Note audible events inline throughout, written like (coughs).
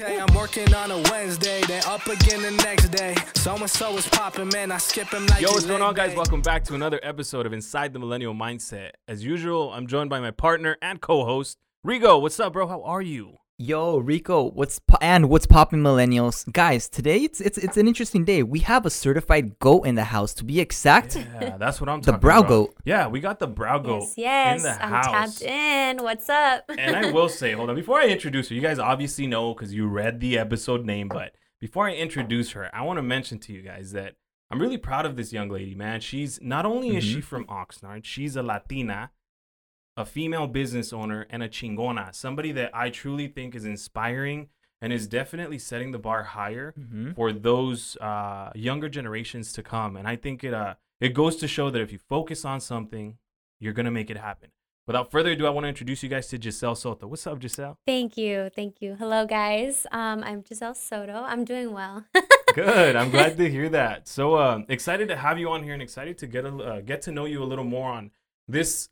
Hey, I'm working on a Wednesday, then up again the next day. So and so is popping, man. I skip him like Yo, what's going on, guys? Welcome back to another episode of Inside the Millennial Mindset. As usual, I'm joined by my partner and co-host Rigo. What's up, bro? How are you? Yo, Rico, what's po- and what's popping, millennials? Guys, today it's it's it's an interesting day. We have a certified goat in the house. To be exact, Yeah, that's what I'm The brow about. goat. Yeah, we got the brow goat Yes, yes. in the I'm house. tapped in. What's up? and I will (laughs) say, hold on, before I introduce her, you guys obviously know because you read the episode name, but before I introduce her, I want to mention to you guys that I'm really proud of this young lady, man. She's not only is mm-hmm. she from Oxnard, she's a Latina, a female business owner, and a chingona, somebody that I truly think is inspiring and is definitely setting the bar higher Mhm. for those uh, younger generations to come. And I think it uh, it goes to show that if you focus on something, you're gonna make it happen. Without further ado, I want to introduce you guys to Giselle Soto. What's up, Giselle? Thank you. Thank you. Hello, guys. Um, I'm Giselle Soto. I'm doing well. (laughs) Good. I'm glad to hear that. So um, excited to have you on here and excited to get a, uh, get to know you a little more on this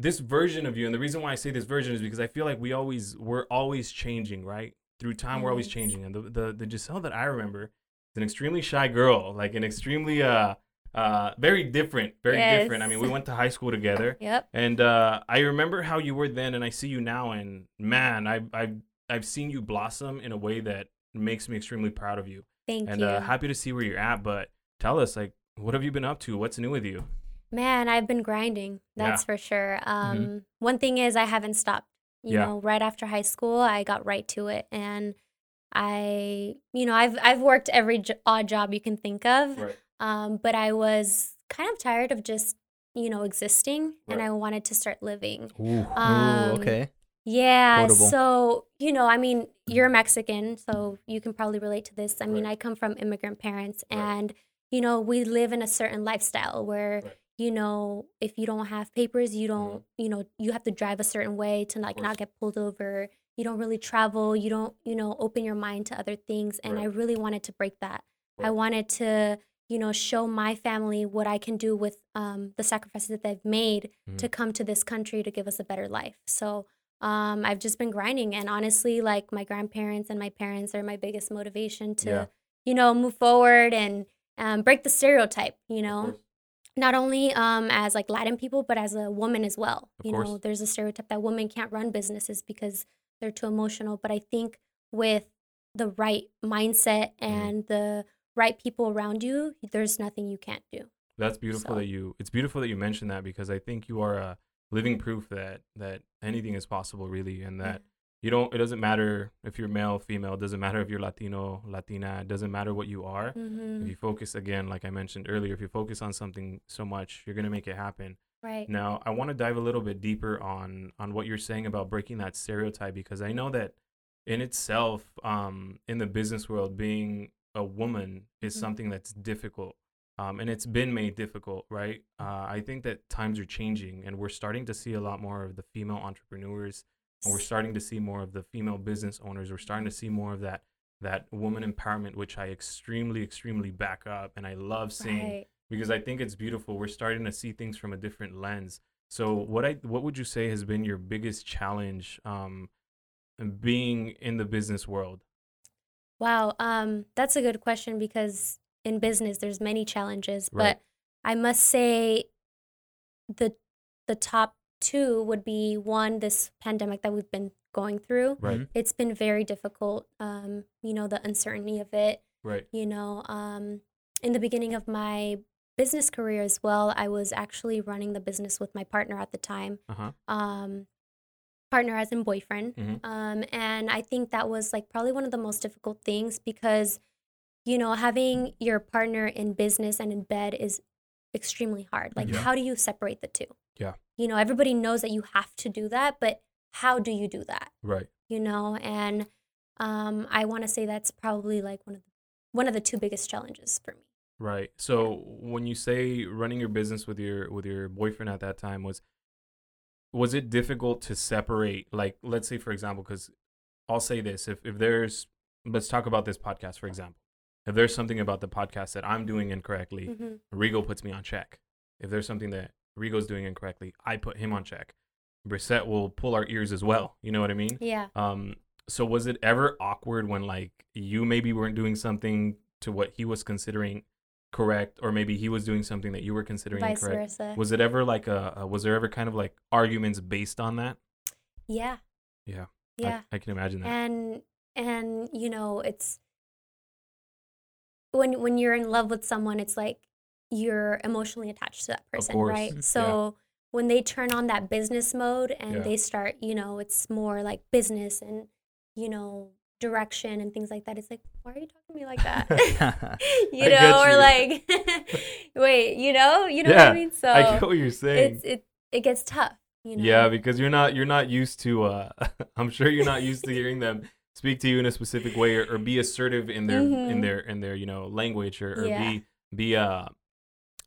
this version of you. And the reason why I say this version is because I feel like we always we're always changing, right? Through time, we're always changing. And the, the the Giselle that I remember is an extremely shy girl, like an extremely uh uh very different, very different. I mean, we went to high school (laughs) together. yep. And uh, I remember how you were then, and I see you now, and man, I've I've I've seen you blossom in a way that makes me extremely proud of you, Thank and you. uh, happy to see where you're at. But tell us, like, what have you been up to? What's new with you? Man, I've been grinding. That's for sure. Um, one thing is I haven't stopped. You Yeah. know, right after high school, I got right to it, and I, you know, I've I've worked every j- odd job you can think of. Right. Um, but I was kind of tired of just, you know, existing, and I wanted to start living. Ooh. Um, Ooh, okay. Yeah. So, you know, I mean, you're Mexican, so you can probably relate to this. I mean, Right. I come from immigrant parents, Right. and, you know, we live in a certain lifestyle where, Right. You know, if you don't have papers, you don't, you know, you have to drive a certain way to like not get pulled over. You don't really travel. You don't, you know, open your mind to other things. And I really wanted to break that. I wanted to, you know, show my family what I can do with um, the sacrifices that they've made to Mhm. come to this country to give us a better life. So um, I've just been grinding, and honestly, like my grandparents and my parents are my biggest motivation to, Yeah. you know, move forward and um, break the stereotype. You know. Not only um, as like Latin people, but as a woman as well. Of you course. know, there's a stereotype that women can't run businesses because they're too emotional. But I think with the right mindset Mm-hmm. and the right people around you, there's nothing you can't do. That's beautiful So- that you. It's beautiful that you mentioned that because I think you are a living proof that that anything is possible, really, and that you don't. It doesn't matter if you're male, female. It doesn't matter if you're Latino, Latina. It doesn't matter what you are. hmm If you focus again, like I mentioned earlier, if you focus on something so much, you're gonna make it happen. Right. Now, I want to dive a little bit deeper on on what you're saying about breaking that stereotype because I know that in itself, um, in the business world, being a woman is Mhm. something that's difficult, um, and it's been made difficult, right? Uh, I think that times are changing, and we're starting to see a lot more of the female entrepreneurs, and we're starting to see more of the female business owners. We're starting to see more of that that woman empowerment, which I extremely, extremely back up, and I love seeing Right. because I think it's beautiful. We're starting to see things from a different lens. So, what I what would you say has been your biggest challenge, um, being in the business world? Wow, um, that's a good question because in business there's many challenges, Right. but I must say the the top two would be one this pandemic that we've been going through. Right, Mhm. It's been very difficult. Um, you know, the uncertainty of it. right, You know, um, in the beginning of my business career as well, I was actually running the business with my partner at the time. uh huh, Um, partner as in boyfriend. Mhm. Um, and I think that was like probably one of the most difficult things because, you know, having your partner in business and in bed is extremely hard. Like, Yeah. how do you separate the two? Yeah. You know, everybody knows that you have to do that, but how do you do that? right, You know, and um, I want to say that's probably like one of the, one of the two biggest challenges for me. right. So, when you say running your business with your with your boyfriend at that time was was it difficult to separate? Like, let's say for example, because I'll say this: if if there's let's talk about this podcast for example. If there's something about the podcast that I'm doing incorrectly, hmm Rigo puts me on check. If there's something that Rigo's doing incorrectly, I put him on check. Brissette will pull our ears as well. You know what I mean? Yeah. Um, so was it ever awkward when like you maybe weren't doing something to what he was considering correct, or maybe he was doing something that you were considering Vice incorrect? versa. Was it ever like a, a was there ever kind of like arguments based on that? yeah. Yeah. I- Yeah. I, can imagine that. and and you know it's when when you're in love with someone it's like you're emotionally attached to that person right yeah. so when they turn on that business mode and Yeah. they start you know it's more like business and you know direction and things like that it's like why are you talking to me like that (laughs) (laughs) you know get or like (laughs) wait you know you know what i mean so I get what you're saying. it's it it gets tough you know Yeah, because you're not you're not used to uh I'm sure you're not used to hearing them speak to you in a specific way or, or be assertive in their in Mhm. their in their, you know, language or, or Yeah. be be uh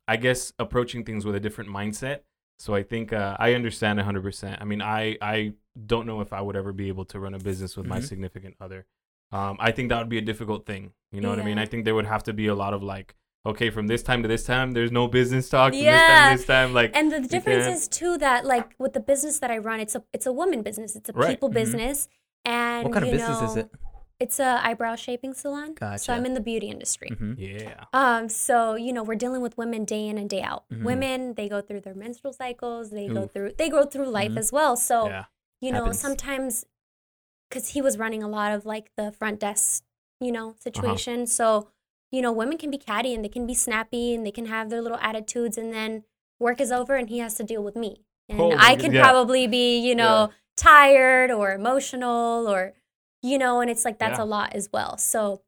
I guess approaching things with a different mindset. So I think uh, I understand 100%. I mean, I I don't know if I would ever be able to run a business with my Mhm. significant other. Um, I think that would be a difficult thing. You know what I mean? I think there would have to be a lot of like, okay, from this time to this time, there's no business talk. From this time Yeah. to this time, like, and the difference is too that like with the business that I run, it's a it's a woman business. It's a Right. people Mhm. business. And what kind of you business is it? It's a eyebrow shaping salon. So I'm in the beauty industry. Mhm. yeah. Um, so you know, we're dealing with women day in and day out. Mhm. Women, they go through their menstrual cycles, they go through they go through life Mhm. as well. So yeah. you know, Happens. sometimes because he was running a lot of like the front desk, you Uh-huh. know, situation. So, you know, women can be catty and they can be snappy and they can have their little attitudes and then work is over and he has to deal with me. And my I God, can yeah. probably be, you know, tired or emotional or, you know, and it's like that's Yeah. a lot as well. So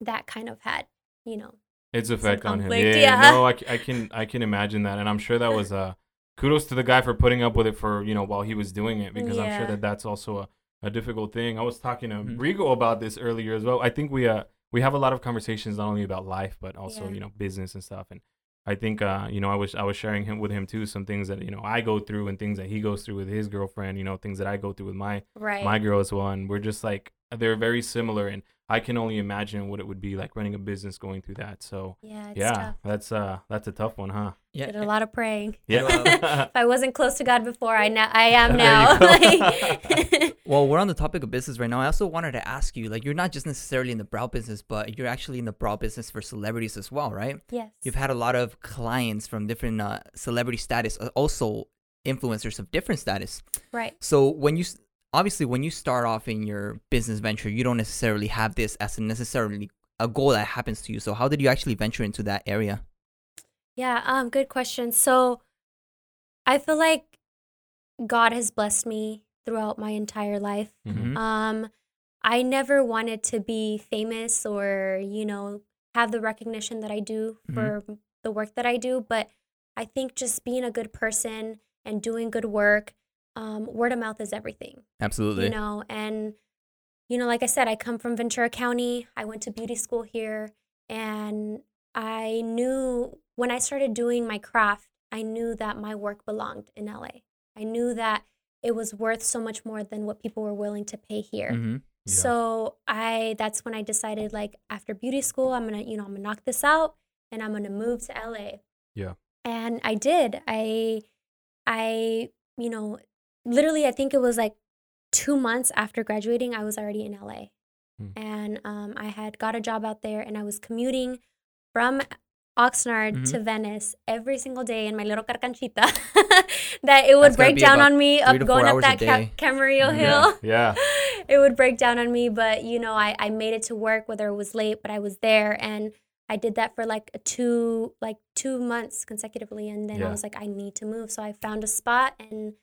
that kind of had, you know, its effect on him. Yeah, yeah. no, I, (laughs) c- I can I can imagine that, and I'm sure that was uh kudos to the guy for putting up with it for you know while he was doing it because I'm sure that that's also a, a difficult thing. I was talking to Mhm. Rigo about this earlier as well. I think we uh we have a lot of conversations not only about life but also Yeah. you know business and stuff and. I think uh, you know I was I was sharing him with him too some things that you know I go through and things that he goes through with his girlfriend you know things that I go through with my right. my girl as well and we're just like they're very similar and I can only imagine what it would be like running a business going through that so yeah, it's yeah, tough. that's uh that's a tough one, huh? Yeah. Did a lot of praying. Yeah. (laughs) if I wasn't close to God before, I now I am (laughs) now. you go. Like- (laughs) Well, we're on the topic of business right now. I also wanted to ask you, like, you're not just necessarily in the brow business, but you're actually in the brow business for celebrities as well, right? yes. You've had a lot of clients from different uh, celebrity status, uh, also influencers of different status. right. So when you s- obviously when you start off in your business venture, you don't necessarily have this as a necessarily a goal that happens to you. So how did you actually venture into that area? Yeah, um, good question. So I feel like God has blessed me throughout my entire life. Mhm. Um, I never wanted to be famous or, you know, have the recognition that I do Mhm. for the work that I do, but I think just being a good person and doing good work, um, word of mouth is everything. Absolutely. you know and you know like i said i come from ventura county i went to beauty school here and i knew when i started doing my craft i knew that my work belonged in la i knew that it was worth so much more than what people were willing to pay here hmm Yeah. so i that's when i decided like after beauty school i'm gonna you know i'm gonna knock this out and i'm gonna move to la Yeah. and i did i i you know literally i think it was like two months after graduating i was already in la Hmm. and um, i had got a job out there and i was commuting from oxnard Mhm. to venice every single day in my little carcanchita (laughs) that it would That's break down on me up going up that Ca- camarillo Mhm. hill (laughs) Yeah. it would break down on me but you know I, I made it to work whether it was late but i was there and i did that for like a two like two months consecutively and then Yeah. i was like i need to move so i found a spot and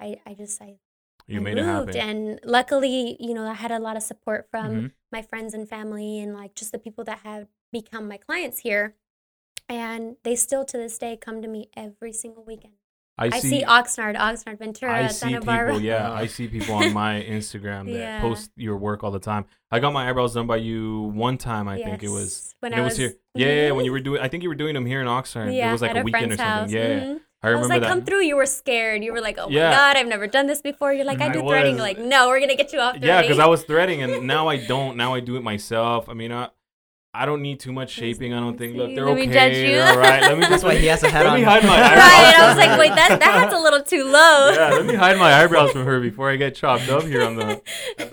i i just i, You I made it moved happen. and luckily you know i had a lot of support from Mhm. my friends and family and like just the people that have become my clients here and they still to this day come to me every single weekend I i see, see oxnard oxnard ventura I see santa people, barbara yeah, I (laughs) see people on my Instagram that Yeah. post your work all the time. I got my eyebrows done by you one time, I think it was. When I it was, was here. Yeah, yeah, when you were doing I think you were doing them here in Oxnard. yeah, it was like at a weekend or friend's something. house. Yeah. Mhm. I I, was like, that. come through. You were scared. You were like, oh Yeah. my god, I've never done this before. You're like, I I do threading. was. Like, no, we're gonna get you off. Yeah, because. I was threading and now I don't. Now I do it myself. I mean, I, I don't need too much shaping. I don't think. Look, they're Let okay. judge you. They're all right. Let me (laughs) That's just why he has a hat let on. me hide my eyebrows. right. I was like, wait, that hat's a little too low. (laughs) yeah, let me hide my (laughs) eyebrows from her before I get chopped up here on the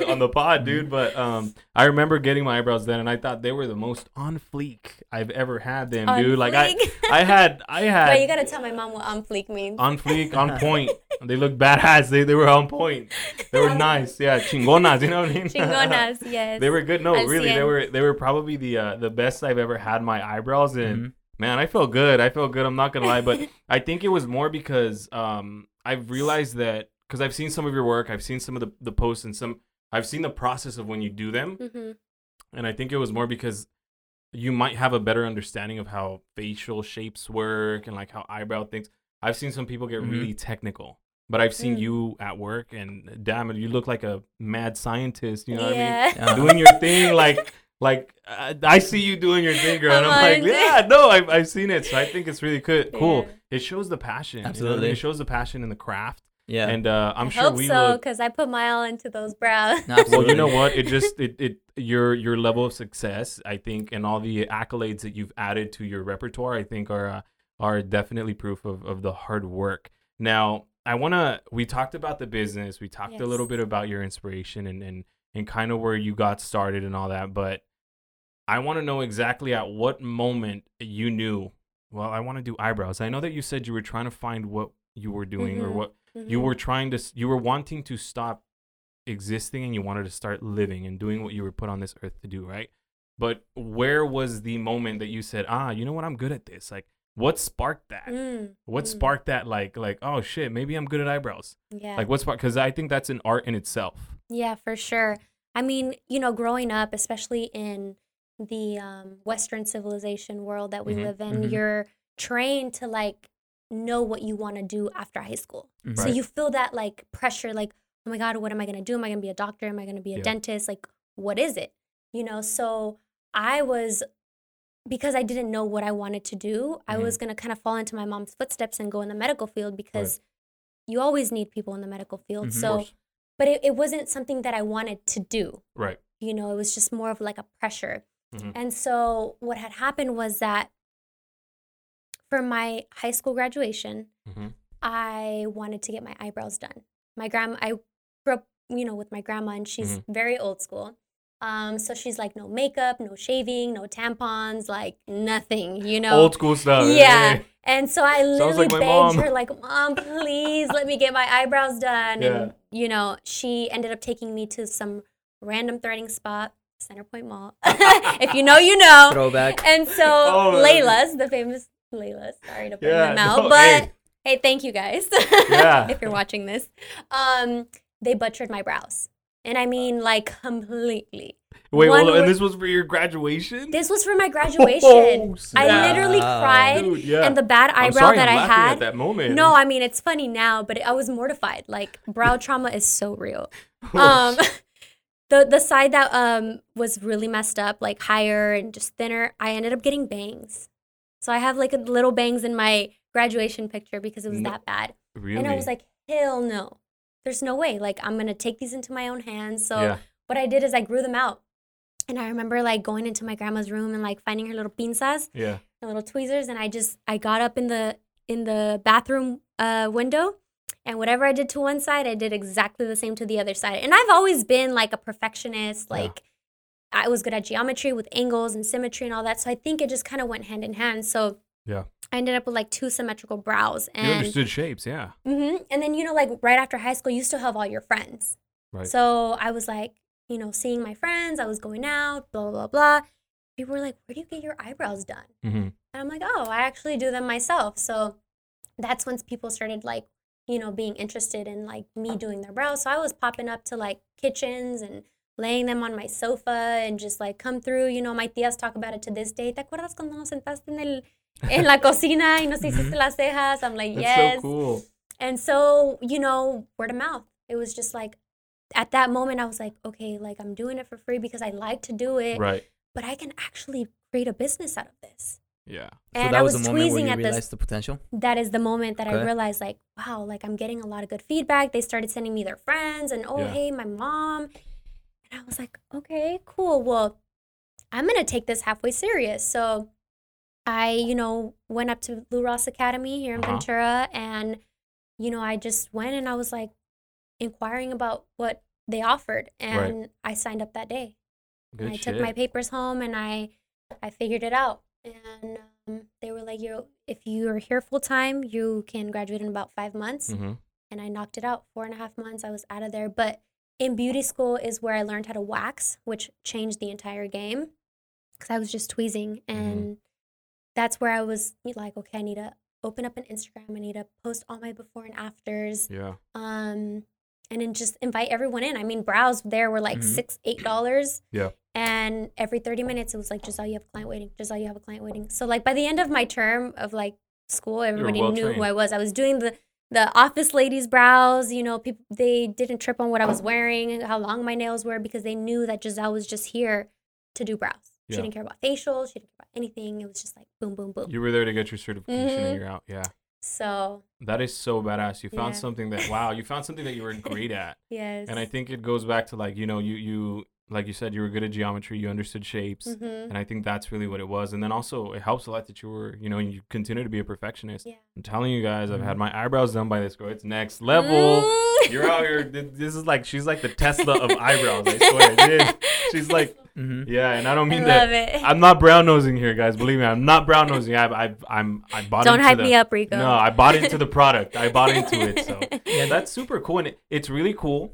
on the pod, dude. But um, I remember getting my eyebrows done, and I thought they were the most on fleek I've ever had them, On dude. Like I. I had, I had Wait, you gotta tell my mom what on fleek means. on fleek, on point. They looked badass. They, they were on point. They were nice. Yeah, chingonas. You know what I mean? Chingonas, yes. they were good. No, Al really, they were they were probably the uh, the best I've ever had my eyebrows in. Mhm. Man, I feel good. I feel good. I'm not gonna lie, but (laughs) I think it was more because um I've realized that because I've seen some of your work, I've seen some of the the posts and some I've seen the process of when you do them, hmm and I think it was more because you might have a better understanding of how facial shapes work and like how eyebrow things. I've seen some people get Mhm. really technical, but I've seen Mm. you at work, and damn it, you look like a mad scientist. You know what I mean? yeah. Yeah. doing your thing like (laughs) like uh, I see you doing your thing, girl, and I'm like, yeah, no, I've I've seen it, so I think it's really good, cool. Yeah. It shows the passion, you know what I mean? Absolutely. It shows the passion in the craft, Yeah. and uh, I'm I sure hope we so, look. because I put my all into those brows. No, Well, you know what? It just (laughs) it, it your your level of success, I think, and all the accolades that you've added to your repertoire, I think, are uh, are definitely proof of of the hard work. Now, I wanna. We talked about the business. We talked a little bit about your inspiration and and and kind of where you got started and all that, but I want to know exactly at what moment you knew. Well, I want to do eyebrows. I know that you said you were trying to find what you were doing or Mhm. what you Mhm. were trying to you were wanting to stop existing and you wanted to start living and doing what you were put on this earth to do right but where was the moment that you said ah you know what i'm good at this like what sparked that Mm, what mm. sparked that like like oh shit maybe i'm good at eyebrows Yeah. like what sparked because i think that's an art in itself Yeah, for sure. I mean, you know, growing up, especially in the um, Western civilization world that we Mhm, live in, mhm. you're trained to like know what you want to do after high school. So Right. you feel that like pressure, like, oh my God, what am I going to do? Am I going to be a doctor? Am I going to be a Yeah. dentist? Like, what is it? You know, so I was, because I didn't know what I wanted to do, I Mhm. was going to kind of fall into my mom's footsteps and go in the medical field because you always need people in the medical field. Mhm. So, but it, it wasn't something that I wanted to do. right You know, it was just more of like a pressure. Mhm. And so what had happened was that for my high school graduation, hmm I wanted to get my eyebrows done. My grandma, I grew up, you know, with my grandma, and she's very old school. Um, so she's like, no makeup, no shaving, no tampons, like nothing, you know. old school stuff Yeah. Hey. (laughs) And so I literally like begged mom. her, like, Mom, please let me get my eyebrows done. (laughs) Yeah. And, you know, she ended up taking me to some random threading spot, Centerpoint Mall. (laughs) if you know, you know. Throwback. And so (laughs) Oh. Layla's, the famous Layla's, sorry to bring Yeah, them out, no, but hey. hey. thank you guys. Yeah. (laughs) if you're watching this. Um, they butchered my brows. And I mean, like, completely. wait One hold and this was for your graduation This was for my graduation. Oh, I literally cried. Dude, yeah. And the bad I'm eyebrow sorry that I'm I laughing had. at that moment No, I mean it's funny now, but I was mortified. Like brow trauma is so real. Oh, Um, the the side that um was really messed up, like higher and just thinner, I ended up getting bangs. So I have like a little bangs in my graduation picture because it was No- that bad. really And I was like, hell no. There's no way. Like I'm gonna take these into my own hands. So Yeah. what I did is I grew them out. And I remember like going into my grandma's room and like finding her little pinzas yeah the little tweezers and I just I got up in the in the bathroom uh, window and whatever I did to one side I did exactly the same to the other side and I've always been like a perfectionist Yeah. like I was good at geometry with angles and symmetry and all that so I think it just kind of went hand in hand so Yeah. I ended up with like two symmetrical brows you and understood shapes yeah hmm and then you know like right after high school you still have all your friends Right. so I was like you know seeing my friends I was going out blah blah blah people were like where do you get your eyebrows done mm-hmm. and I'm like, oh, I actually do them myself. So that's when people started like, you know, being interested in like me doing their brows. So I was popping up to like kitchens and laying them on my sofa and just like come through. You know, my tías talk about it to this day. ¿Te acuerdas cuando nos sentaste en, el, en la (laughs) cocina y nos hiciste mm-hmm. las cejas? I'm like, that's yes. so cool And so, you know, word of mouth. It was just like, at that moment, I was like, okay, like I'm doing it for free because I like to do it, right but I can actually create a business out of this. Yeah So And that I was was the moment where tweezing you at this the potential. that is the moment that I realized like wow like I'm getting a lot of good feedback they started sending me their friends and oh Yeah. hey my mom and I was like okay cool well I'm gonna take this halfway serious. So I, you know, went up to Lu Ross Academy here in Uh-huh. Ventura and, you know, I just went and I was like inquiring about what they offered and I signed up that day. Good and I shit. took my papers home and I I figured it out. And um, they were like, "You, if you're here full time, you can graduate in about five months." hmm And I knocked it out. Four and a half months, I was out of there. But in beauty school is where I learned how to wax, which changed the entire game because I was just tweezing, Mm-hmm. and that's where I was like, "Okay, I need to open up an Instagram. I need to post all my before and afters." Yeah. um, and then just invite everyone in. I mean, brows there were like Mhm. six, eight dollars. Yeah. And every thirty minutes, it was like, Giselle, you have a client waiting. Giselle, you have a client waiting. So like by the end of my term of like school, everybody well knew trained. who I was. I was doing the the office ladies' brows. You know, people they didn't trip on what I was wearing how long my nails were because they knew that Giselle was just here to do brows. She didn't care about facials. She didn't care about anything. It was just like boom, boom, boom. You were there to get your certification Mhm. and you're out. Yeah. so That is so badass. You found Yeah. something that wow, you found something that you were great at. (laughs) yes. And I think it goes back to like, you know, you you like you said you were good at geometry, you understood shapes. Mhm. And I think that's really what it was. And then also it helps a lot that you were, you know, you continue to be a perfectionist. Yeah. I'm telling you guys, I've had my eyebrows done by this girl. It's next level. Mm. You're out here. This is like she's like the Tesla of (laughs) eyebrows. I swear. Dude. She's like, Mm-hmm. yeah, and I don't I mean love that. it. I'm not brown nosing here, guys. Believe me, I'm not brown nosing. I, I, I'm, I bought Don't into hype the, me up, Rico. No, I bought into the product. I bought into it. So Yeah, (laughs) yeah, that's super cool, and it, it's really cool.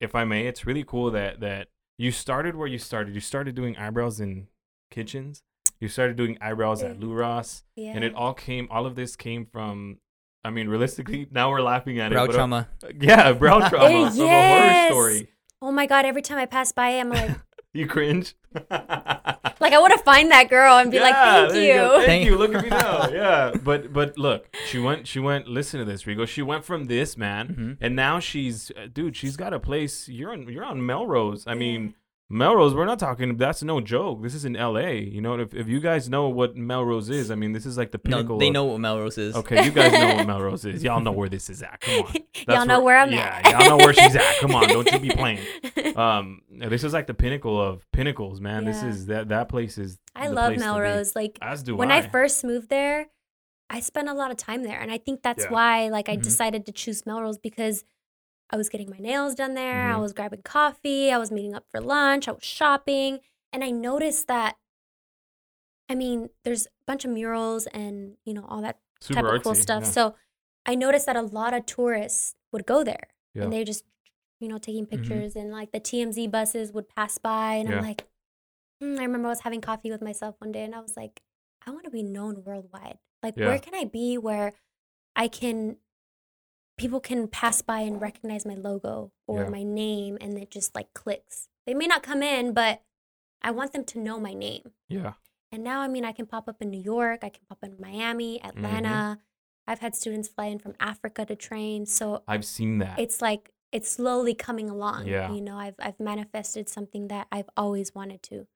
If I may, it's really cool that that you started where you started. You started doing eyebrows in kitchens. You started doing eyebrows at Yeah. Lu Ross, yeah. and it all came. All of this came from. I mean, realistically, (laughs) now we're laughing at Brow it. but, uh, trauma. (laughs) yeah, brow trauma Eh, from a horror story. oh my god! Every time I pass by, I'm like, (laughs) You cringe. Like I want to find that girl and be like, thank there you. Thank Thank- you. Look at me now. (laughs) Yeah, but but look, she went. She went. Listen to this, Rigo. She went from this man, Mhm. and now she's, uh, dude. She's got a place. You're on. You're on Melrose. I mean, Melrose. We're not talking. That's no joke. This is in L.A. You know, if if you guys know what Melrose is, I mean, this is like the pinnacle. No, they of- know what Melrose is. Okay, you guys know what (laughs) Melrose is. Y'all know where this is at. Come on. (laughs) y'all know where, I'm yeah, at. y'all know where she's at. Come on, don't you be (laughs) playing. Um, this is like the pinnacle of pinnacles, man. This is that that place is. I love place to be. Melrose. Like As do when I. I first moved there, I spent a lot of time there, and I think that's Yeah. why like I Mhm. decided to choose Melrose because I was getting my nails done there. I Mhm. was grabbing coffee. I was meeting up for lunch. I was shopping, and I noticed that. I mean, there's a bunch of murals and you know all that Super type of cool stuff. yeah. So I noticed that a lot of tourists would go there Yeah. Mm-hmm. and they just, you know, taking pictures and like the TMZ buses would pass by. And Yeah. I'm like, mm, I remember I was having coffee with myself one day and I was like, I want to be known worldwide. Like, where can I be where I can, people can pass by and recognize my logo or Yeah. my name and it just like clicks. They may not come in, but I want them to know my name. yeah, And now, I mean, I can pop up in New York, I can pop up in Miami, Mm-hmm. Atlanta. I've had students fly in from Africa to train. So I've seen that. it's like it's slowly coming along. Yeah. You know, I've I've manifested something that I've always wanted to.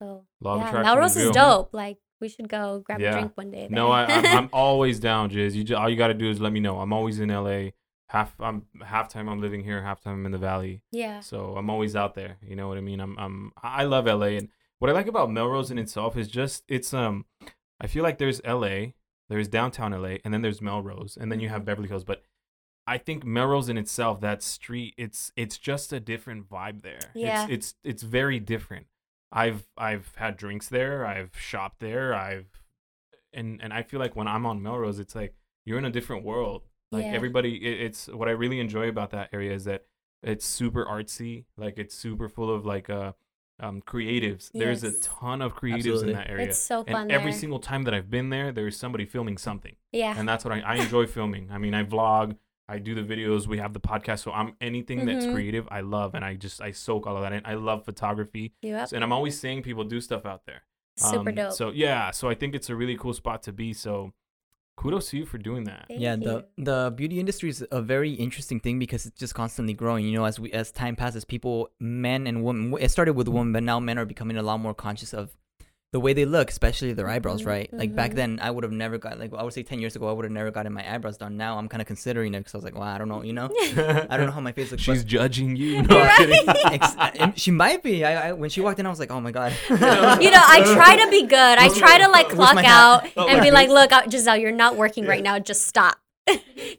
So Law yeah, Melrose is dope. Like we should go grab Yeah. a drink one day. No. I, I'm, (laughs) I'm always down, Jizz. You just, all you got to do is let me know. I'm always in LA. Half I'm half time I'm living here, half time I'm in the valley. yeah. So I'm always out there. You know what I mean? I'm I'm I love LA and what I like about Melrose in itself is just it's um I feel like there's LA, there's downtown LA, and then there's Melrose, and then you have Mhm. Beverly Hills. But I think Melrose in itself, that street, it's it's just a different vibe there. Yeah. It's it's it's very different. I've I've had drinks there, I've shopped there, I've and and I feel like when I'm on Melrose, it's like you're in a different world. Like Yeah. everybody, it, it's what I really enjoy about that area is that it's super artsy. Like it's super full of like uh um creatives. There's a ton of creatives Absolutely. in that area. It's so fun. and fun every single time that I've been there, there's somebody filming something, yeah. and that's what I, I enjoy filming. I mean, I vlog, I do the videos, we have the podcast, so I'm anything that's Mhm. creative, I love, and I just I soak all of that in. I love photography, Yep. and I'm always seeing people do stuff out there. Super Um, dope. So yeah, so I think it's a really cool spot to be. So kudos to you for doing that. Thank yeah, you. the the beauty industry is a very interesting thing because it's just constantly growing. You know, as we as time passes, people, men and women, it started with women, but now men are becoming a lot more conscious of the way they look, especially their eyebrows, Mhm, right? Like back mhm. then, I would have never got like I would say ten years ago, I would have never gotten my eyebrows done. Now I'm kind of considering it because I was like, well, I don't know, you know, (laughs) (laughs) I don't know how my face looks. She's but- judging you. (laughs) No, I'm Ex- she might be. I, I when she walked in, I was like, oh my god. you know, I try to be good. I try to like clock out? Oh, and be like, look, uh, Giselle, you're not working right now. Just stop.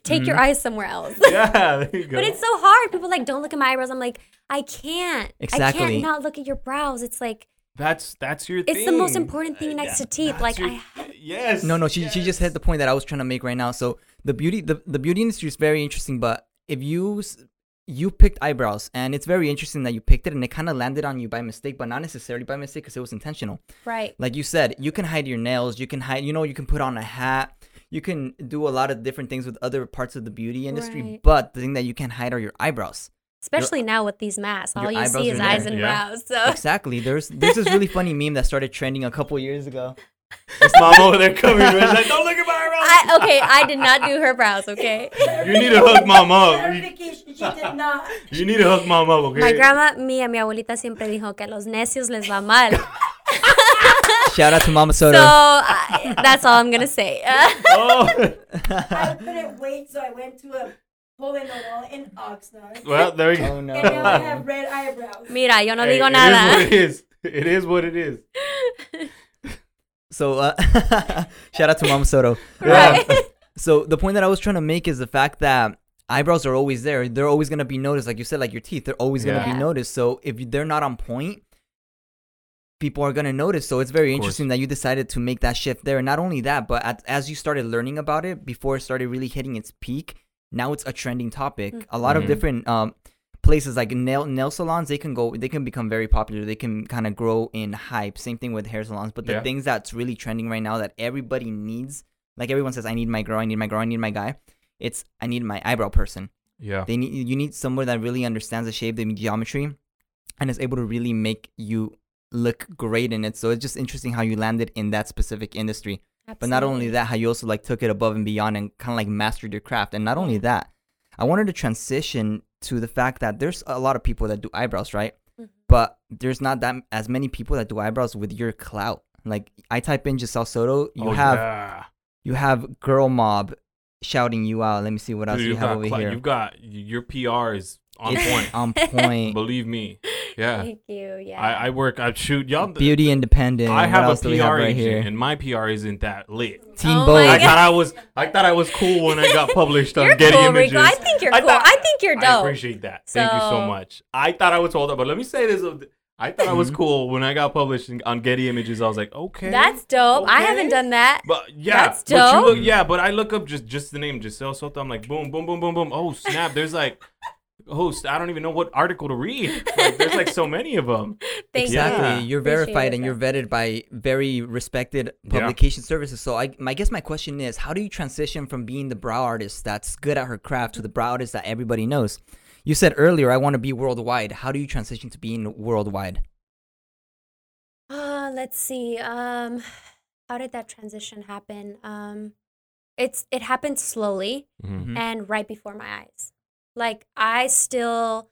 Take your Mhm. eyes somewhere else. yeah, there you go. But it's so hard. People are like, don't look at my eyebrows. I'm like, I can't. Exactly. I can't not look at your brows. It's like that's that's your thing. it's the most important thing Uh, next yeah, to teeth. that's Like your- I yes. No, no, she she just hit the point that I was trying to make right now. So the beauty the, the beauty industry is very interesting, but if you you picked eyebrows and it's very interesting that you picked it and it kind of landed on you by mistake, but not necessarily by mistake because it was intentional. right. Like you said, you can hide your nails, you can hide, you know, you can put on a hat, you can do a lot of different things with other parts of the beauty industry, Right. but the thing that you can't hide are your eyebrows. Especially now with these masks. All you see is eyes and Yeah. brows. So Exactly. There's (laughs) there's this really funny meme that started trending a couple years ago. (laughs) This mom over there coming. Right? Like, don't look at my eyebrows. I okay, I did not do her brows, okay? You need to hook mom up. You, she did not. (laughs) you need to hook mom up, okay? My grandma, mía, mi abuelita siempre dijo que a los necios les va mal. Shout out to Mama So Soto. I, that's all I'm gonna say. Oh. I couldn't wait, so I went to a hole in the wall in Oxnard. well, there you go. oh no. and now I have red eyebrows. Mira, yo no Hey, digo It is what nada. it is. It is what it is. (laughs) So uh, (laughs) shout out to Mama Soto. (laughs) Right. So the point that I was trying to make is the fact that eyebrows are always there. They're always gonna be noticed, like you said, like your teeth. They're always gonna Yeah. be noticed. So if they're not on point, people are gonna notice. So it's very interesting that you decided to make that shift there. And not only that, but at, as you started learning about it, before it started really hitting its peak, now it's a trending topic. A lot of different um, places like nail nail salons, they can go, they can become very popular. They can kind of grow in hype. Same thing with hair salons. But the Yeah. things that's really trending right now that everybody needs, like everyone says, I need my girl, I need my girl, I need my guy. It's I need my eyebrow person. Yeah. They need you need someone that really understands the shape, the geometry, and is able to really make you look great in it. So it's just interesting how you landed in that specific industry. But not only that, how you also like took it above and beyond and kind of like mastered your craft. And not only that, I wanted to transition to the fact that there's a lot of people that do eyebrows, right? Mhm. But there's not that as many people that do eyebrows with your clout. Like I type in Giselle Soto, you oh, have yeah. you have girl mob shouting you out. Let me see what else Dude, you you've over cla- here. You've got your PR is on point. on point. Believe me. Yeah. Thank you. Yeah. I, I work. I shoot y'all. Beauty independent. I have else a PR have right agent, here? and my PR isn't that lit. Teen Oh Vogue. I thought I was. I thought I was cool when I got (laughs) published on you're Getty cool, Images. Rico. I think you're I cool. thought- I think you're dope. I appreciate that. Thank you so So- much. I thought I was hold that, but let me say this. I thought I was Mhm. cool when I got published on Getty Images. I was like, okay, That's dope. I haven't done that. But yeah, That's but you dope. look, yeah, but I look up just just the name Giselle Soto. I'm like, boom, boom, boom, boom, boom. Oh snap! There's like, host. I don't even know what article to read. Like, there's like so many of them. (laughs) Thank Exactly. Yeah. You're verified and you're vetted by very respected Yeah. publication services. So I, my I guess my question is, how do you transition from being the brow artist that's good at her craft to the brow artist that everybody knows? You said earlier, I want to be worldwide. How do you transition to being worldwide? Uh, let's see. Um, how did that transition happen? Um, it's it happened slowly Mm-hmm. Mhm. and right before my eyes. Like I still,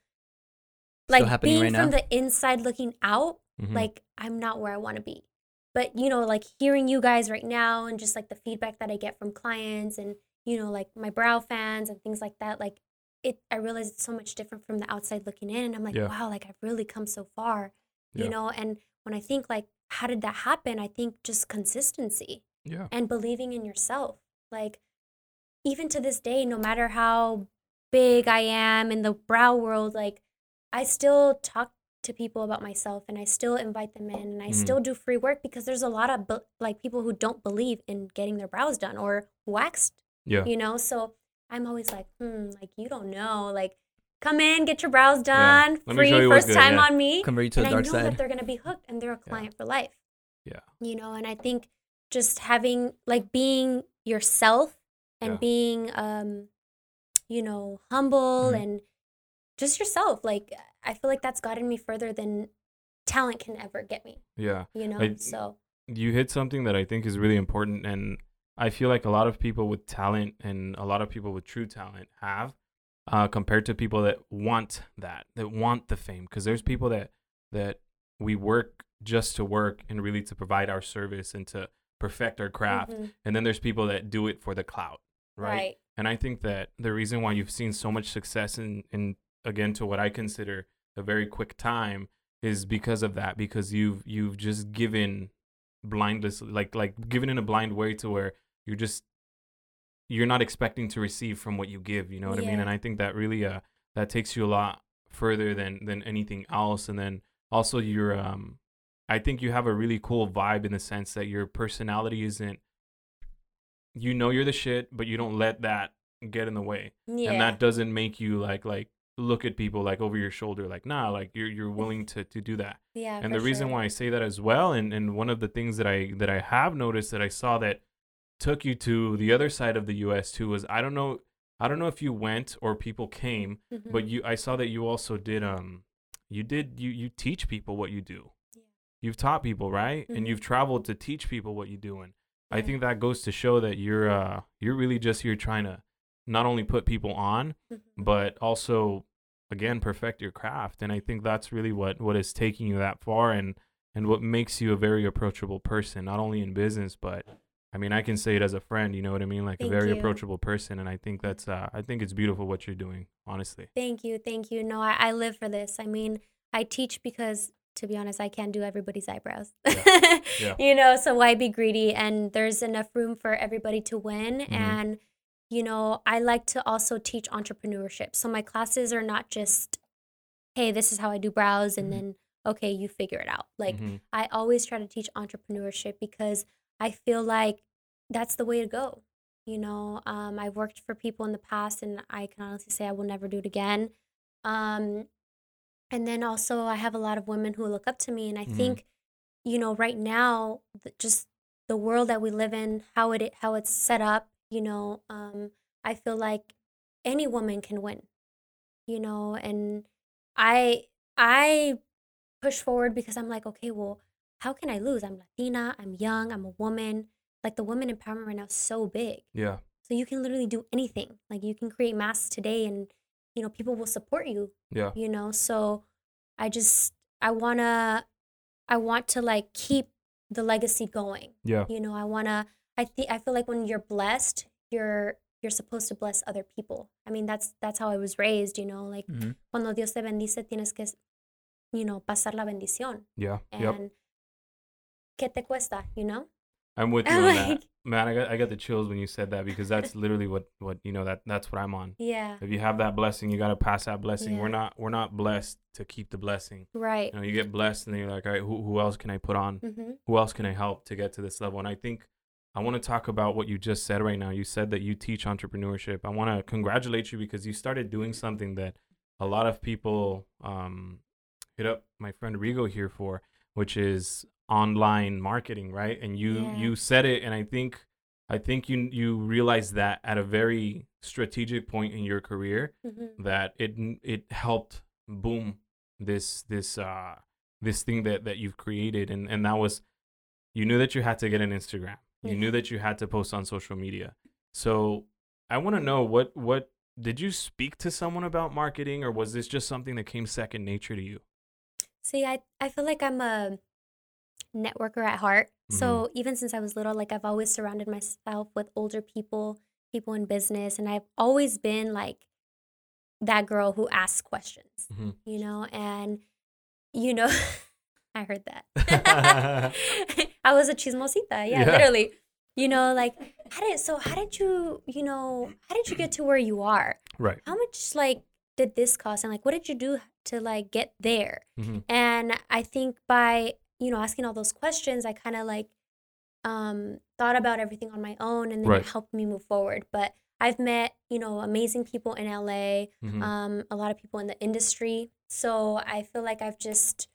Still like happening being right from now? the inside looking out. Mhm. Like I'm not where I want to be. But you know, like hearing you guys right now and just like the feedback that I get from clients and you know, like my brow fans and things like that. Like it, I realize it's so much different from the outside looking in, and I'm like, Yeah. wow, like I've really come so far. Yeah. You know, and when I think like, how did that happen? I think just consistency yeah, and believing in yourself. Like, even to this day, no matter how big I am in the brow world, like, I still talk to people about myself and I still invite them in and I Mhm. still do free work because there's a lot of like people who don't believe in getting their brows done or waxed, yeah. you know? So I'm always like, hmm, like, you don't know. Like, come in, get your brows done, me free, show you what's first time yeah. on me Come you to and the I dark know side. that they're gonna be hooked and they're a client for life. Yeah. You know, and I think just having like being yourself and Yeah. being um, you know, humble Mhm. and just yourself. Like I feel like that's gotten me further than talent can ever get me. yeah. You know, I- so you hit something that I think is really important, and I feel like a lot of people with talent and a lot of people with true talent have, uh, compared to people that want that, that want the fame. Because there's people that that we work just to work and really to provide our service and to perfect our craft. Mhm. And then there's people that do it for the clout, right? Right. And I think that the reason why you've seen so much success in, in again to what I consider a very quick time is because of that. Because you've you've just given blindless like like given in a blind way to where you're just you're not expecting to receive from what you give. You know what I mean? And I think that really uh that takes you a lot further than than anything else. And then also you're um I think you have a really cool vibe in the sense that your personality isn't you know you're the shit, but you don't let that get in the way. Yeah. And that doesn't make you like like look at people like over your shoulder like nah like you're you're willing to to do that. yeah. and the reason sure. why I say that as well and and one of the things that I that I have noticed that I saw that took you to the other side of the US too was I don't know I don't know if you went or people came Mhm. but you I saw that you also did um you did you you teach people what you do. Yeah. You've taught people, right? Mhm. And you've traveled to teach people what you do and I think that goes to show that you're uh you're really just here trying to not only put people on Mhm. but also again perfect your craft and I think that's really what what is taking you that far and and what makes you a very approachable person not only in business but I mean I can say it as a friend, you know what I mean? Like Thank a very you. approachable person and I think that's uh I think it's beautiful what you're doing, honestly. Thank you, thank you. No, I, I live for this. I mean, I teach because, to be honest, I can't do everybody's eyebrows. Yeah. (laughs) You know, so why be greedy? And there's enough room for everybody to win. Mhm. And, you know, I like to also teach entrepreneurship. So my classes are not just, hey, this is how I do brows, and Mhm. then, okay, you figure it out. Like, Mhm. I always try to teach entrepreneurship because I feel like that's the way to go. You know, um, I've worked for people in the past, and I can honestly say I will never do it again. Um, and then also, I have a lot of women who look up to me, and I Mhm. think, you know, right now, just the world that we live in, how it how it's set up, you know, um, I feel like any woman can win. You know, and I I push forward because I'm like, okay, well, how can I lose? I'm Latina, I'm young, I'm a woman. Like the women empowerment right now is so big. Yeah. So you can literally do anything. Like you can create masks today and you know, people will support you, Yeah. you know. So I just I wanna I want to like keep the legacy going. Yeah. You know, I wanna I think I feel like when you're blessed, you're you're supposed to bless other people. I mean that's that's how I was raised, you know, like Mhm. cuando Dios te bendice tienes que you know, pasar la bendición. Yeah. And Yep. ¿qué te cuesta, you know? I'm with (laughs) you like- Man, I got I got the chills when you said that because that's (laughs) literally what what you know that that's what I'm on. Yeah. If you have that blessing, you got to pass that blessing. Yeah. We're not we're not blessed to keep the blessing. Right. You know, you get blessed and then you're like, "All right, who who else can I put on? Mm-hmm. Who else can I help to get to this level?" And I think I want to talk about what you just said right now. You said that you teach entrepreneurship. I want to congratulate you because you started doing something that a lot of people um, hit up my friend Rigo here for, which is online marketing, right? And you Yeah. you said it, and I think I think you you realized that at a very strategic point in your career Mm-hmm. that it it helped boom this this uh this thing that that you've created and and that was you knew that you had to get an Instagram. You Yeah. knew that you had to post on social media. So I want to know what what did you speak to someone about marketing or was this just something that came second nature to you? See, I, I feel like I'm a networker at heart. Mm-hmm. So even since I was little, like I've always surrounded myself with older people, people in business, and I've always been like that girl who asks questions, Mhm. you know, and you know, (laughs) I heard that. (laughs) (laughs) I was a chismosita, yeah, Yeah. literally. You know, like how did so how did you, you know, how did you get to where you are? Right. How much like did this cost and like what did you do to like get there? Mhm. And I think by, you know, asking all those questions, I kind of like um thought about everything on my own and then Right. it helped me move forward. But I've met, you know, amazing people in LA, Mhm. um, a lot of people in the industry. So I feel like I've just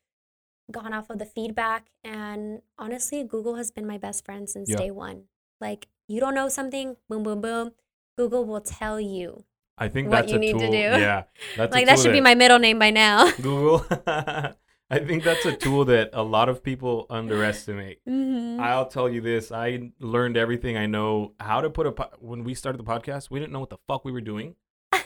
gone off of the feedback and honestly, Google has been my best friend since Yeah. day one. Like you don't know something, boom, boom, boom. Google will tell you. I think What that's you a need to do. Yeah. That's (laughs) a like that tool should be my middle name by now. (laughs) Google. (laughs) I think that's a tool that a lot of people underestimate. hmm I'll tell you this: I learned everything I know how to put a. Po- when we started the podcast, we didn't know what the fuck we were doing.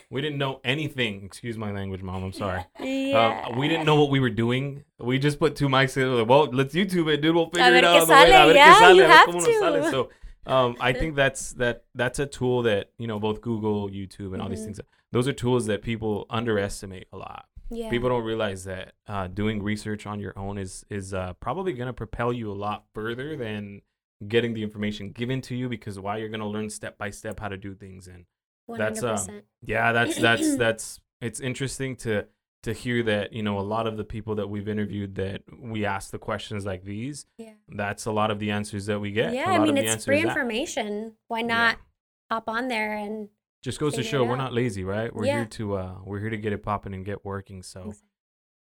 we didn't know anything. Excuse my language, mom. I'm sorry. yeah. Um, we didn't know what we were doing. We just put two mics in. Like, well, let's YouTube it, dude. We'll figure it out. the way. sale. A ver qué Yeah, sale, you have to. sale. So, um, I (laughs) think that's that. That's a tool that you know both Google, YouTube, and all these Mhm. things. Those are tools that people underestimate a lot. yeah. People don't realize that uh, doing research on your own is is uh, probably going to propel you a lot further than getting the information given to you because why you're going to learn step by step how to do things and that's, um, 100%. yeah that's that's (clears throat) that's it's interesting to to hear that you know a lot of the people that we've interviewed that we ask the questions like these yeah. that's a lot of the answers that we get Yeah, A I mean of the it's free answers that- information. Why Yeah. not hop on there and just goes to show we're not lazy right we're Yeah. here to uh we're here to get it popping and get working so Exactly.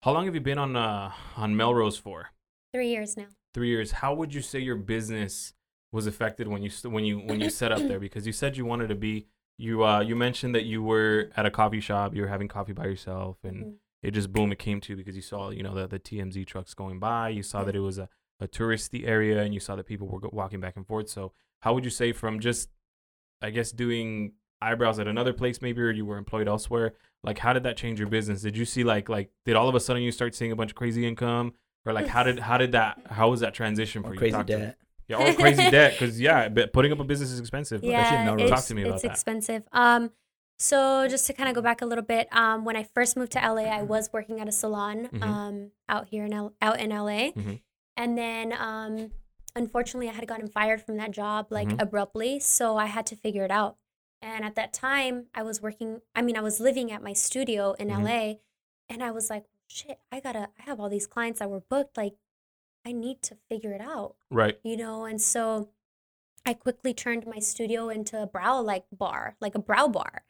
how long have you been on uh on melrose for three years now. three years how would you say your business was affected when you when you when you set up there (coughs) because you said you wanted to be you uh you mentioned that you were at a coffee shop you were having coffee by yourself and Mhm. It just boom it came to you because you saw you know the, the tmz trucks going by you saw Yeah. that it was a, a touristy area and you saw that people were walking back and forth so how would you say from just i guess doing eyebrows at another place maybe or you were employed elsewhere like how did that change your business did you see like like did all of a sudden you start seeing a bunch of crazy income or like how did (laughs) how did that how was that transition for Or you crazy Talk to debt. yeah or crazy debt because (laughs) yeah but putting up a business is expensive but- Especially in Yeah, Melrose. Talk it's, to me about it's that. expensive. Um, so just to kind of go back a little bit, um, when I first moved to LA, I was working at a salon Mhm. um, out here in L- out in LA, Mhm. and then um, unfortunately, I had gotten fired from that job like Mhm. abruptly, so I had to figure it out. And at that time, I was working. I mean, I was living at my studio in Mhm. LA, and I was like, "Shit, I gotta. I have all these clients that were booked. Like, I need to figure it out." right you know and so i quickly turned my studio into a brow like bar like a brow bar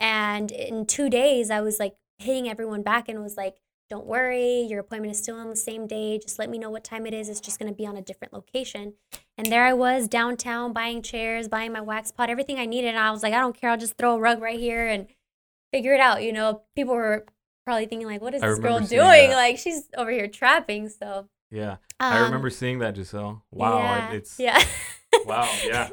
and in two days i was like hitting everyone back and was like don't worry your appointment is still on the same day. Just let me know what time it is. It's just going to be on a different location. And there i was downtown buying chairs buying my wax pot everything i needed. And i was like i don't care. I'll just throw a rug right here and figure it out. You know people were probably thinking like what is I this girl doing? that. like she's over here trapping so yeah i um, remember seeing that giselle. Wow yeah, it's yeah. (laughs) Wow, yeah.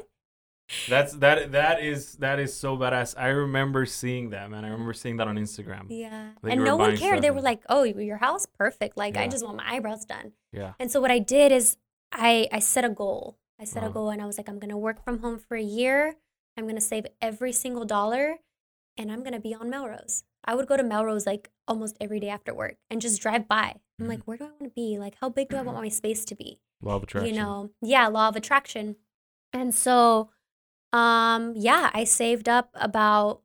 That's that that is that is so badass. I remember seeing that, man. I remember seeing that on Instagram. Yeah. And no one cared. They and- were like, "Oh, your house perfect. Like I just want my eyebrows done." Yeah. And so what I did is I I set a goal. I set Uh-huh. a goal and I was like, I'm going to work from home for a year. I'm going to save every single dollar and I'm going to be on Melrose. I would go to Melrose like almost every day after work and just drive by. I'm Mhm. like, where do I want to be? Like how big do I want my space to be? Law of attraction. you know yeah law of attraction and so um yeah i saved up about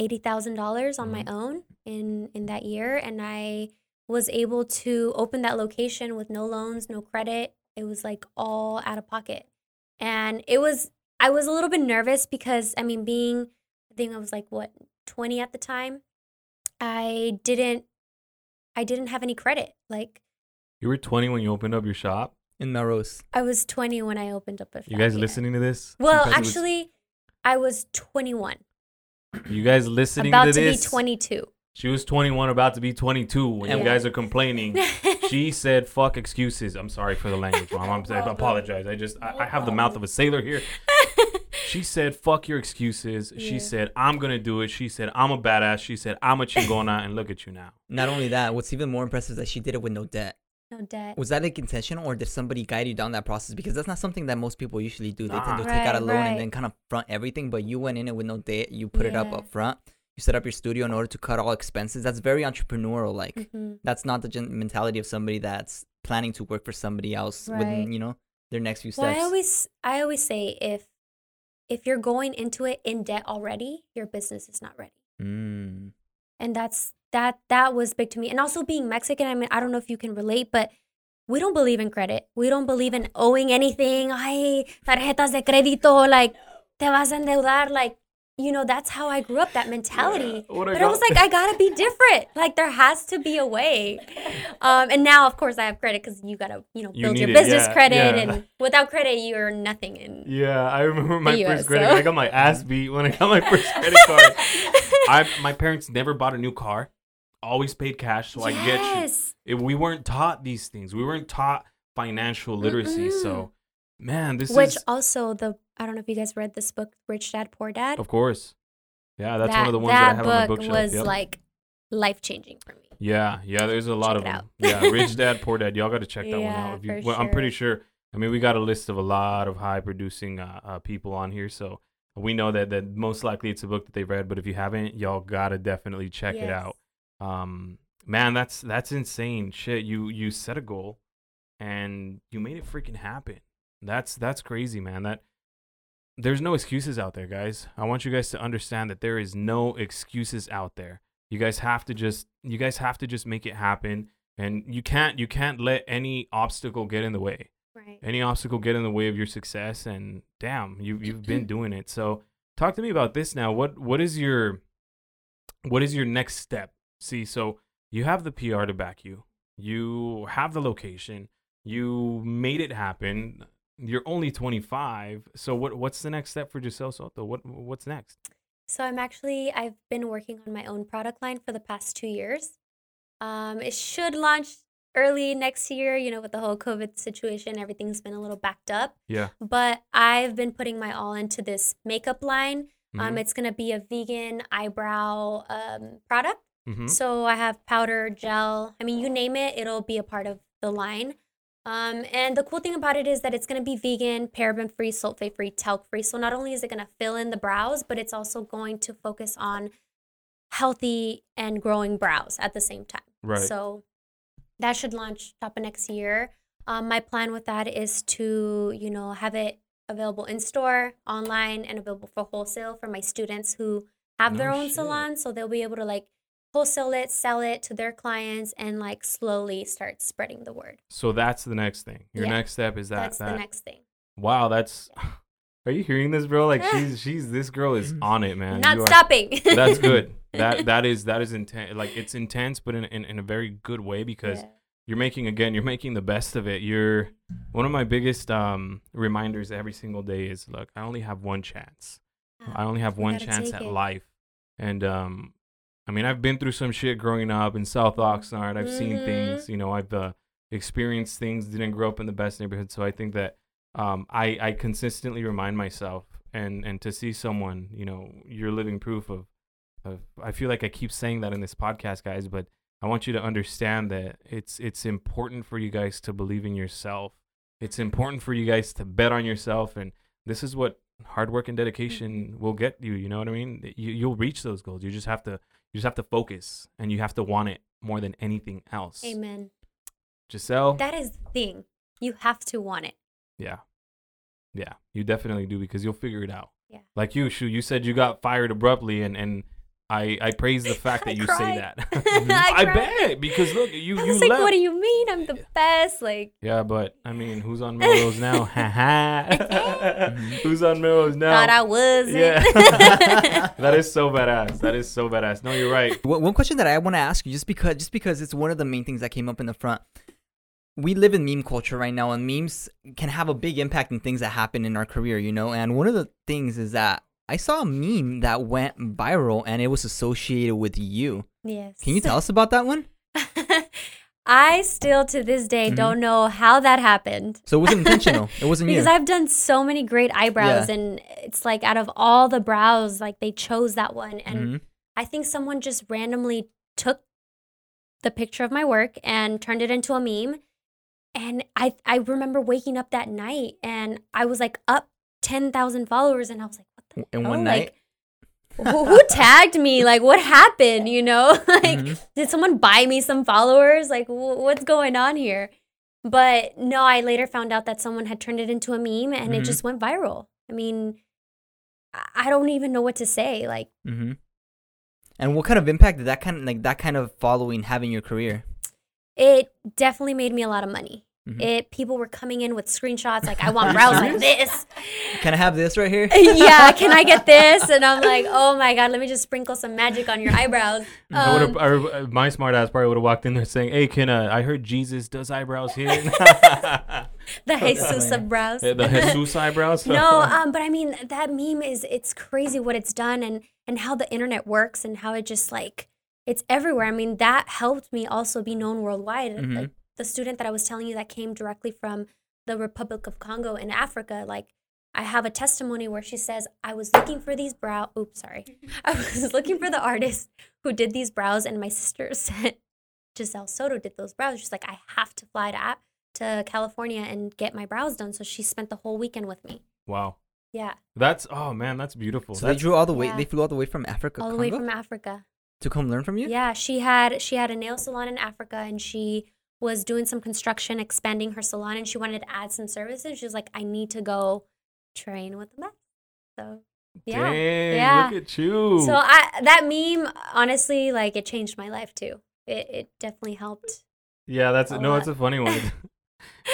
$80000 on my Mhm. own in in that year and i was able to open that location with no loans no credit it was like all out of pocket and it was i was a little bit nervous because i mean being i think i was like what 20 at the time i didn't i didn't have any credit like you were 20 when you opened up your shop. In Melrose. I was 20 when I opened up a shop. You guys yeah. listening to this? Well, Because it was- actually, I was 21. (clears throat) you guys listening About to to be this? 22. She was 21, about to be 22. When you guys are complaining, (laughs) she said, "Fuck excuses." I'm sorry for the language, mom. I'm, I (laughs) apologize. I just I, I have the mouth of a sailor here. (laughs) She said, "Fuck your excuses." She said, "I'm gonna do it." She said, "I'm a badass." She said, "I'm a chingona," and look at you now. Not only that, what's even more impressive is that she did it with no debt. No debt. Was that intentional, or did somebody guide you down that process? Because that's not something that most people usually do. They tend to Nah. take out a Right, loan and then kind of front everything. But you went in it with no debt. You put it up Yeah. up front. You set up your studio in order to cut all expenses. That's very entrepreneurial. Like Mhm. that's not the gen- mentality of somebody that's planning to work for somebody else Right. within you know their next few steps. Well. I always I always say if if you're going into it in debt already, your business is not ready. mm. And that's that that was big to me. And also being Mexican, I mean, I don't know if you can relate, but we don't believe in credit. We don't believe in owing anything. Ay, tarjetas de crédito, like te vas a endeudar, like you know, that's how I grew up, that mentality. Yeah, but I was like, I gotta be different. Like there has to be a way. Um, and now, of course, I have credit because you gotta, you know, You build your it, business yeah, credit, yeah. and without credit, you're nothing. And Yeah, I remember my US, first credit. so- I got my ass beat when I got my first credit card. (laughs) I my parents never bought a new car. Always paid cash, so I get you. yes. It, we weren't taught these things. We weren't taught financial literacy. So, man, this Which is also the I don't know if you guys read this book, Rich Dad Poor Dad. of course. Yeah, that's that, one of the ones that, I that have on bookshelf. was Yep. like life changing for me. Yeah, yeah. There's a lot Check of them. Yeah, Rich (laughs) Dad Poor Dad. Y'all got to check that one out. If you, well, I'm pretty sure. sure. I mean, we got a list of a lot of high producing uh, uh, people on here, so we know that that most likely it's a book that they've read. But if you haven't, y'all gotta definitely check it out. Um, man, that's that's insane. Shit, you you set a goal, and you made it freaking happen. That's that's crazy, man. That there's no excuses out there, guys. I want you guys to understand that there is no excuses out there. You guys have to just you guys have to just make it happen and you can't you can't let any obstacle get in the way. Right. Any obstacle get in the way of your success and damn, you you've been (clears throat) doing it. So talk to me about this now. What what is your what is your next step? See, so you have the PR to back you. You have the location. You made it happen. You're only 25. So what what's the next step for Giselle Soto? What what's next? So I'm actually I've been working on my own product line for the past two years. Um, it should launch early next year. You know, with the whole COVID situation, everything's been a little backed up. Yeah. But I've been putting my all into this makeup line. Um, Mhm. it's gonna be a vegan eyebrow um, product. Mhm. So I have powder, gel. I mean, you name it, it'll be a part of the line. Um, and the cool thing about it is that it's going to be vegan, paraben free, sulfate free, talc free. So not only is it going to fill in the brows, but it's also going to focus on healthy and growing brows at the same time. Right. So that should launch top of next year. Um, my plan with that is to, you know, have it available in store, online, and available for wholesale for my students who have their own shit. salon. So they'll be able to like wholesale it, sell it to their clients, and like slowly start spreading the word. So that's the next thing. Your Yeah. next step is that That's that the next thing. Wow, that's (laughs) Are you hearing this, bro? Like she's (laughs) she's this girl is (clears throat) on it, man. Not You are- stopping. (laughs) that's good. That that is that is intense. Like it's intense, but in, in in a very good way because Yeah. you're making again. You're making the best of it. You're one of my biggest um reminders every single day is look. I only have one chance. I only have one chance at it. life, and um, I mean I've been through some shit growing up in South Oxnard. I've seen Mhm. things. You know, I've uh, experienced things. Didn't grow up in the best neighborhood, so I think that um, I I consistently remind myself and and to see someone, you know, you're living proof of of. I feel like I keep saying that in this podcast, guys, but I want you to understand that it's it's important for you guys to believe in yourself. It's important for you guys to bet on yourself, and this is what hard work and dedication will get you. You know what I mean? You you'll reach those goals. You just have to you just have to focus, and you have to want it more than anything else. Amen. Giselle, That is the thing. You have to want it. yeah, yeah, you definitely do because you'll figure it out. Yeah. Like you, Shu, you said you got fired abruptly, and and I I praise the fact that I you say that. (laughs) (laughs) I I, bet because look, you I you was like, left. what do you mean? I'm the best. Like, Yeah, but I mean, who's on Melrose now? (laughs) who's on Melrose now? thought I wasn't. Yeah, that is so badass. That is so badass. No, you're right. One one question that I want to ask you, just because, just because it's one of the main things that came up in the front. We live in meme culture right now, and memes can have a big impact in things that happen in our career, you know. And one of the things is that I saw a meme that went viral, and it was associated with you. yes. Can you tell (laughs) us about that one? I still to this day Mhm. don't know how that happened. So it wasn't intentional. (laughs) It wasn't because you. I've done so many great eyebrows, Yeah. and it's like out of all the brows, like they chose that one, and Mhm. I think someone just randomly took the picture of my work and turned it into a meme. And I I remember waking up that night, and I was like up ten thousand followers, and I was like, In hell? one Like, night. who, who (laughs) tagged me? Like, what happened? You know, (laughs) like, Mhm. did someone buy me some followers? Like, wh- what's going on here? But no, I later found out that someone had turned it into a meme and it Mhm. just went viral. I mean, I- I don't even know what to say. Like, Mm-hmm. And what kind of impact did that kind of like that kind of following have in your career? it definitely made me a lot of money. Mhm. It people were coming in with screenshots like, I (laughs) want brows like this. Can I have this right here? (laughs) yeah, can I get this? (laughs) And I'm like, oh my god, let me just sprinkle some magic on your eyebrows. I would Um, have, uh, my smart ass probably would have walked in there saying, "Hey, can uh, I heard Jesus does eyebrows here? the Jesus eyebrows. brows. the Jesus eyebrows." no, um, but I mean that meme is it's crazy what it's done and and how the internet works and how it just like it's everywhere. I mean that helped me also be known worldwide. Mm-hmm. Like the student that I was telling you that came directly from the Republic of Congo in Africa, like I have a testimony where she says, I was looking for these brow. Oops, sorry. (laughs) I was looking for the artist who did these brows, and my sister (laughs) said Giselle Soto did those brows. She's like, I have to fly to to California and get my brows done. So she spent the whole weekend with me. Wow. Yeah, That's oh man, that's beautiful. So they drew all the way. Yeah. They flew all the way from Africa, all the way from Africa. to come learn from you. Yeah, she had she had a nail salon in Africa, and she was doing some construction, expanding her salon, and she wanted to add some services. She was like, I need to go train with the best. So yeah, Dang, yeah. look at you. So I that meme, honestly, like it changed my life too. It it definitely helped. yeah, that's a no, lot. it's a funny one. (laughs)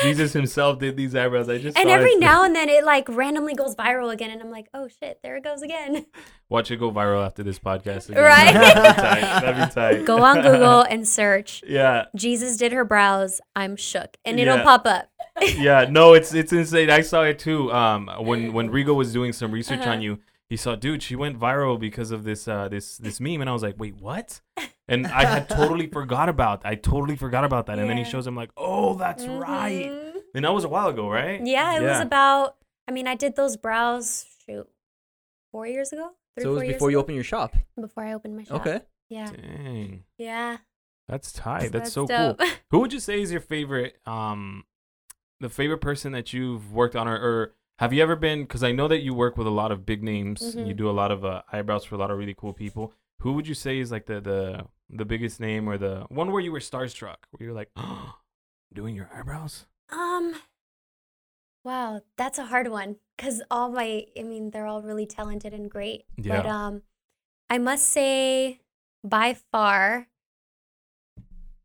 Jesus himself did these eyebrows. I just And every now (laughs) and then it like randomly goes viral again, and I'm like, oh shit, there it goes again. watch it go viral after this podcast. again. Right. That'd be tight. (laughs) That'd be tight. Go on Google (laughs) and search yeah, Jesus did her brows. I'm shook, and it'll pop up. yeah. No, it's it's insane. I saw it too. Um, when when Rigo was doing some research Uh-huh. on you, he saw, dude, she went viral because of this uh this this meme, and I was like, wait, what? And I had (laughs) totally forgot about. I totally forgot about that. And then he shows him like, oh, that's right. Mhm. And that was a while ago, right? Yeah, it was about. I mean, I did those brows shoot four years ago. Three, So it was four years before you ago? open your shop. Before I opened my shop. Okay. Yeah. Dang, Yeah. that's tight. That's, so dope. cool. (laughs) Who would you say is your favorite? Um, the favorite person that you've worked on, or, or have you ever been? Because I know that you work with a lot of big names. and You do a lot of uh, eyebrows for a lot of really cool people. Who would you say is like the the the biggest name, or the one where you were starstruck, where you're like, oh, (gasps) doing your eyebrows? um. Wow, that's a hard one because all my, I mean, they're all really talented and great. yeah. But um, I must say, by far,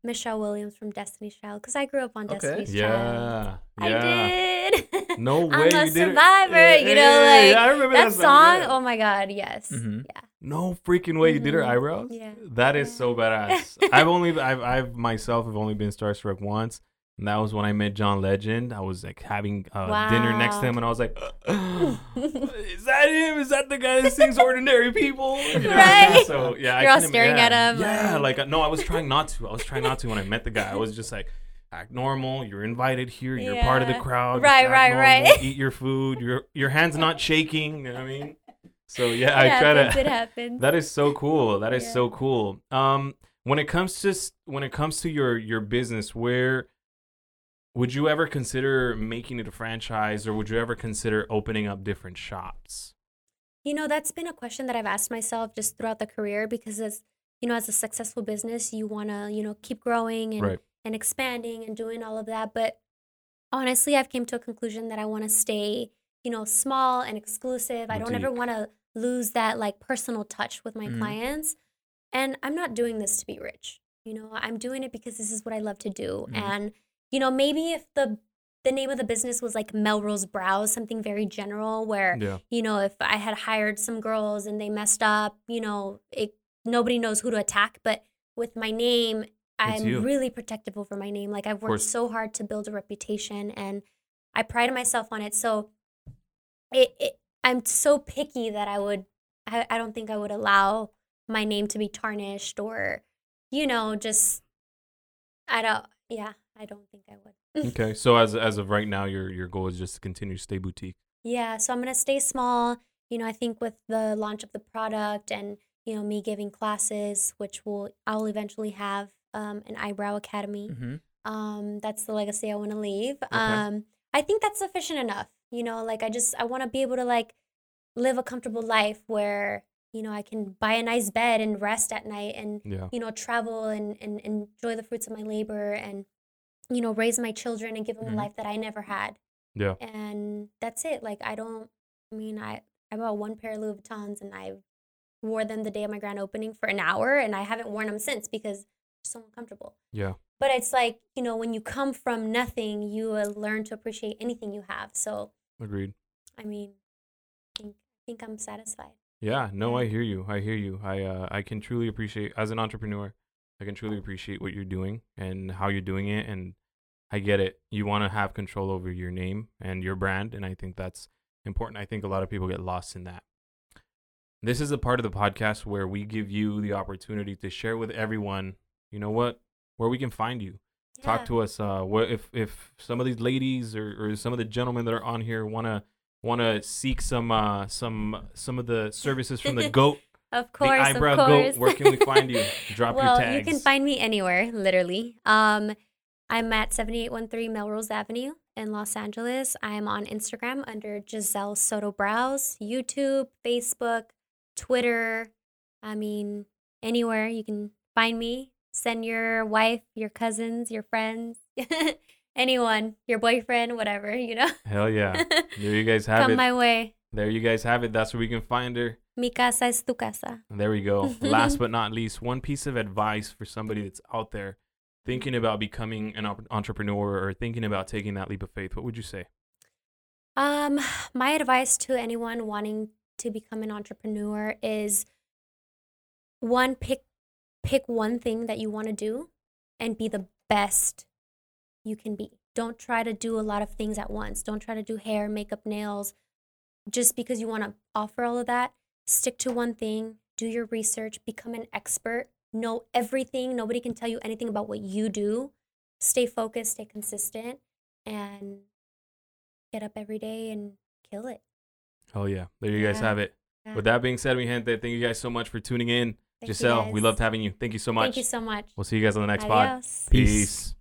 Michelle Williams from Destiny's Child because I grew up on Okay. Destiny's Child. Yeah, yeah. I did. No (laughs) way I'm you a did it. survivor. Yeah, you know, yeah, like yeah, I remember that that song, song. yeah. Oh my god, yes. mm-hmm. Yeah. No freaking way you did her Mhm. eyebrows. Yeah. That is so (laughs) badass. I've only I've I've myself have only been starstruck once. And that was when I met John Legend. I was like having uh, dinner next to him, and I was like, (gasps) "Is that him? Is that the guy that sings (laughs) "Ordinary People"? You know? Right. So yeah, I You're all staring yeah. at him, Yeah, like no, I was trying not to. I was trying not to when I met the guy. I was just like, act normal. You're invited here. You're part of the crowd. Right, right, normal, right. (laughs) Eat your food. Your your hands not shaking. You know what I mean? So yeah, I try happens, to. It happens. That is so cool. That is Yeah. so cool. Um, when it comes to when it comes to your your business, where would you ever consider making it a franchise, or would you ever consider opening up different shops? You know, that's been a question that I've asked myself just throughout the career because as you know, as a successful business, you want to, you know, keep growing and Right. and expanding and doing all of that, but honestly, I've came to a conclusion that I want to stay, you know, small and exclusive. I don't ever want to lose that like personal touch with my Mhm. clients. And I'm not doing this to be rich. You know, I'm doing it because this is what I love to do. Mhm. And you know, maybe if the the name of the business was like Melrose Brows, something very general where Yeah. you know, if I had hired some girls and they messed up, you know, it nobody knows who to attack. But with my name, I'm you. really protective over my name. Like I've worked so hard to build a reputation and I pride myself on it. So it, it I'm so picky that I would I, I don't think I would allow my name to be tarnished or, you know, just I don't yeah, I don't think I would. (laughs) Okay. So as as of right now, your your goal is just to continue to stay boutique. Yeah, so I'm gonna stay small. You know, I think with the launch of the product and you know me giving classes, which will I'll eventually have um, an eyebrow academy. Mm-hmm. Um, that's the legacy I want to leave. Um, I think that's sufficient enough. You know, like I just I want to be able to like live a comfortable life where you know I can buy a nice bed and rest at night and Yeah. you know travel and, and enjoy the fruits of my labor and you know raise my children and give them Mhm. a life that I never had Yeah. and that's it. Like I don't. I mean, I I bought one pair of Louis Vuittons and I wore them the day of my grand opening for an hour, and I haven't worn them since because they're so uncomfortable. Yeah. But it's like you know, when you come from nothing, you uh, learn to appreciate anything you have. So Agreed. I mean, I think I think I'm satisfied. Yeah, no, I hear you. I hear you. I uh, I can truly appreciate as an entrepreneur. I can truly appreciate what you're doing and how you're doing it, and I get it. You want to have control over your name and your brand, and I think that's important. I think a lot of people get lost in that. This is a part of the podcast where we give you the opportunity to share with everyone. You know what? Where we can find you. Talk to us. Uh, what if if some of these ladies or, or some of the gentlemen that are on here want to want to seek some uh some some of the services from the (laughs) goat, Of course, the eyebrow of course. goat, where can we find you? (laughs) Drop well, your tags. you can find me anywhere, literally. Um, I'm at 7813 Melrose Avenue in Los Angeles. I'm on Instagram under Giselle Soto Brows, YouTube, Facebook, Twitter. I mean, anywhere you can find me. Send your wife, your cousins, your friends, (laughs) anyone, your boyfriend, whatever, you know. Hell yeah. (laughs) There you guys have Come it. Come my way. there you guys have it. That's where we can find her. Mi casa es tu casa. There we go. (laughs) Last but not least, one piece of advice for somebody that's out there thinking about becoming an entrepreneur or thinking about taking that leap of faith. What would you say? Um, my advice to anyone wanting to become an entrepreneur is one pick pick one thing that you want to do and be the best you can be. Don't try to do a lot of things at once. Don't try to do hair, makeup, nails just because you want to offer all of that. Stick to one thing, do your research, become an expert, know everything. Nobody can tell you anything about what you do. Stay focused, stay consistent, and get up every day and kill it. Oh, yeah. There you guys have it. Yeah. With that being said, mi gente, thank you guys so much for tuning in. Thank Giselle, we loved having you. Thank you so much. Thank you so much. We'll see you guys on the next pod. Peace. Peace.